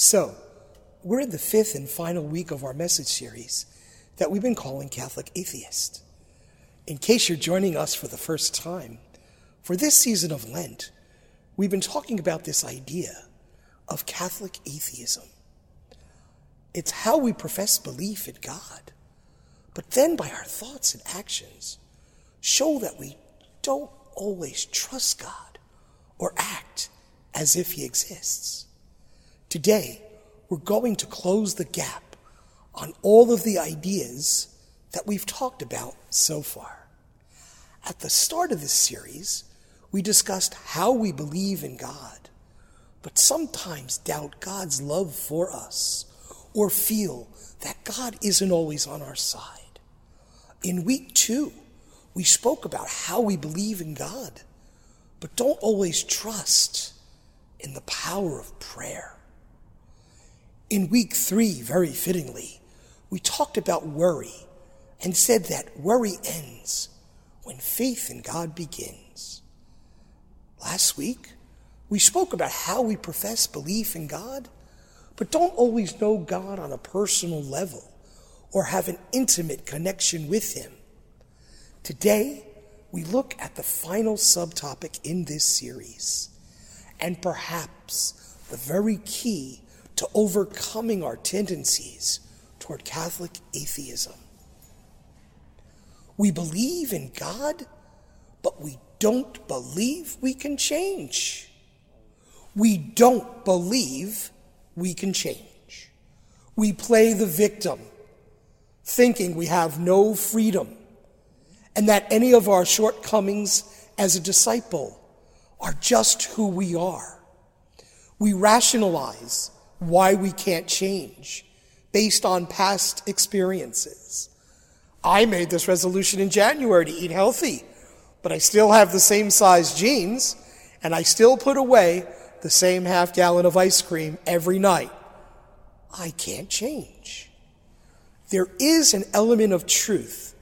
So, we're in the fifth and final week of our message series that we've been calling Catholic Atheist. In case you're joining us for the first time, for this season of Lent, we've been talking about this idea of Catholic atheism. It's how we profess belief in God, but then by our thoughts and actions, show that we don't always trust God or act as if He exists. Today, we're going to close the gap on all of the ideas that we've talked about so far. At the start of this series, we discussed how we believe in God, but sometimes doubt God's love for us or feel that God isn't always on our side. In week two, we spoke about how we believe in God, but don't always trust in the power of prayer. In week three, very fittingly, we talked about worry and said that worry ends when faith in God begins. Last week, we spoke about how we profess belief in God, but don't always know God on a personal level or have an intimate connection with Him. Today, we look at the final subtopic in this series, and perhaps the very key to overcoming our tendencies toward Catholic atheism. We believe in God, but we don't believe we can change. We don't believe we can change. We play the victim, thinking we have no freedom and that any of our shortcomings as a disciple are just who we are. We rationalize why we can't change based on past experiences. I made this resolution in January to eat healthy, but I still have the same size jeans and I still put away the same half gallon of ice cream every night. I can't change. There is an element of truth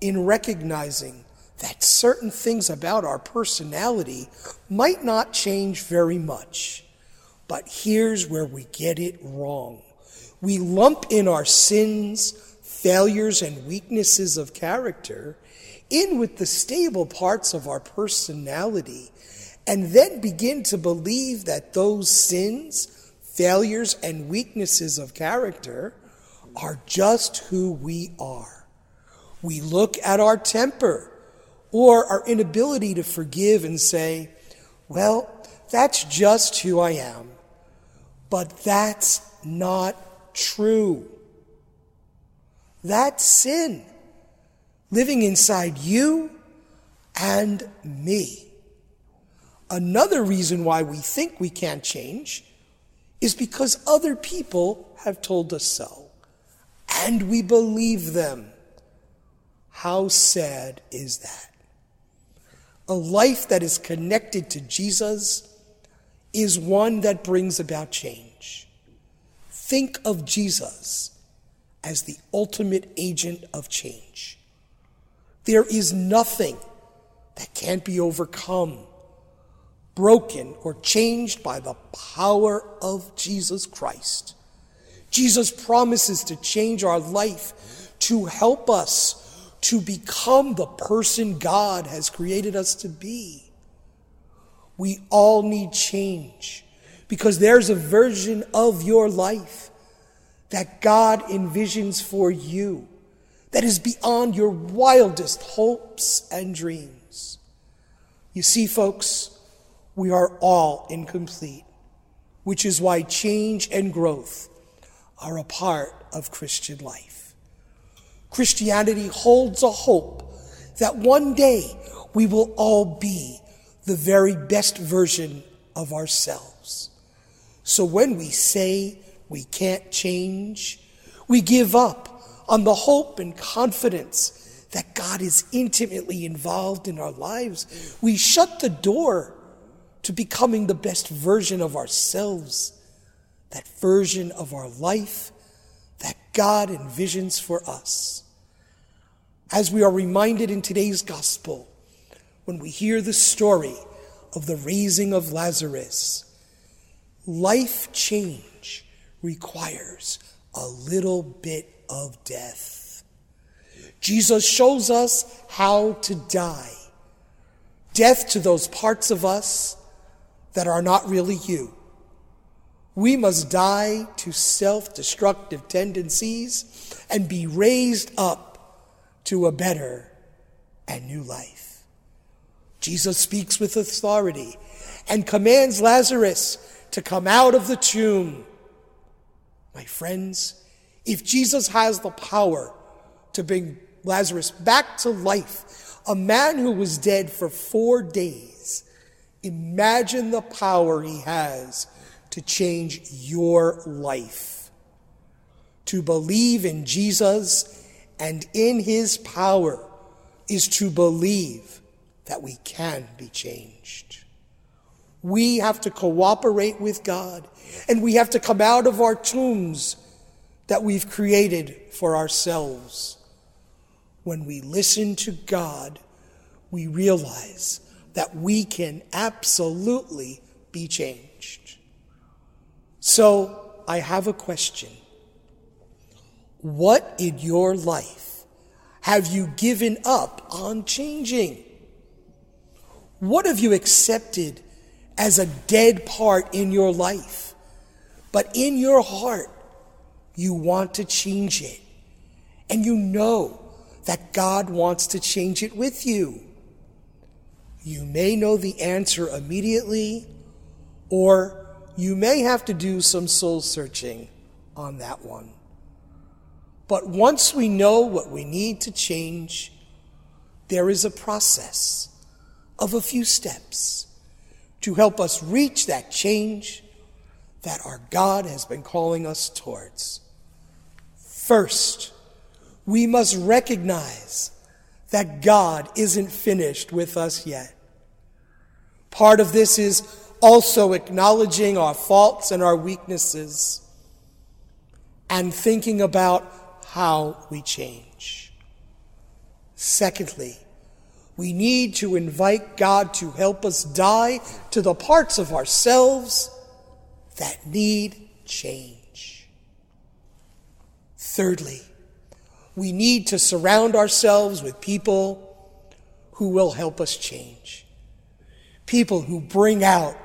in recognizing that certain things about our personality might not change very much. But here's where we get it wrong. We lump in our sins, failures, and weaknesses of character in with the stable parts of our personality, and then begin to believe that those sins, failures, and weaknesses of character are just who we are. We look at our temper or our inability to forgive and say, well, that's just who I am. But that's not true. That's sin living inside you and me. Another reason why we think we can't change is because other people have told us so, and we believe them. How sad is that? A life that is connected to Jesus is one that brings about change. Think of Jesus as the ultimate agent of change. There is nothing that can't be overcome, broken, or changed by the power of Jesus Christ. Jesus promises to change our life to help us to become the person God has created us to be. We all need change because there's a version of your life that God envisions for you that is beyond your wildest hopes and dreams. You see, folks, we are all incomplete, which is why change and growth are a part of Christian life. Christianity holds a hope that one day we will all be the very best version of ourselves. So when we say we can't change, we give up on the hope and confidence that God is intimately involved in our lives. We shut the door to becoming the best version of ourselves, that version of our life that God envisions for us. As we are reminded in today's gospel, when we hear the story of the raising of Lazarus. Life change requires a little bit of death. Jesus shows us how to die. Death to those parts of us that are not really you. We must die to self destructive tendencies and be raised up to a better and new life. Jesus speaks with authority and commands Lazarus to come out of the tomb. My friends, if Jesus has the power to bring Lazarus back to life, a man who was dead for four days, imagine the power he has to change your life. To believe in Jesus and in his power is to believe that we can be changed. We have to cooperate with God and we have to come out of our tombs that we've created for ourselves. When we listen to God, we realize that we can absolutely be changed. So I have a question. What in your life have you given up on changing? What have you accepted as a dead part in your life? But in your heart, you want to change it. And you know that God wants to change it with you. You may know the answer immediately, or you may have to do some soul searching on that one. But once we know what we need to change, there is a process of a few steps to help us reach that change that our God has been calling us towards. First, we must recognize that God isn't finished with us yet. Part of this is also acknowledging our faults and our weaknesses and thinking about how we change. Secondly, we need to invite God to help us die to the parts of ourselves that need change. Thirdly, we need to surround ourselves with people who will help us change. People who bring out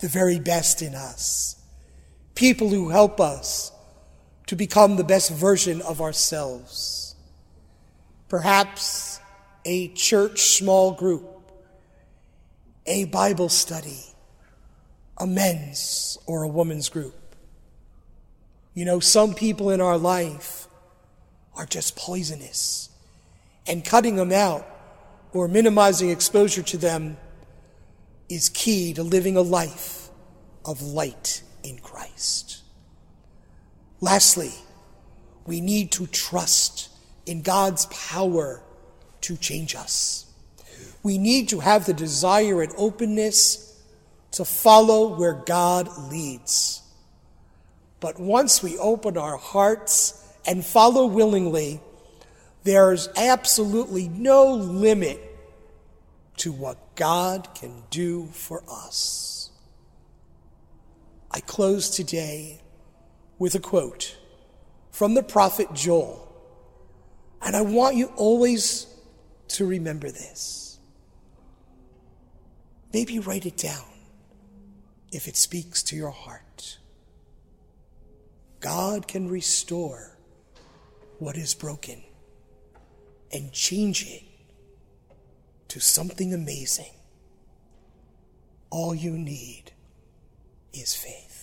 the very best in us. People who help us to become the best version of ourselves. Perhaps a church small group, a Bible study, a men's or a woman's group. You know, some people in our life are just poisonous, and cutting them out or minimizing exposure to them is key to living a life of light in Christ. Lastly, we need to trust in God's power to change us. We need to have the desire and openness to follow where God leads. But once we open our hearts and follow willingly, there's absolutely no limit to what God can do for us. I close today with a quote from the prophet Joel. And I want you always to remember this. Maybe write it down if it speaks to your heart. God can restore what is broken and change it to something amazing. All you need is faith.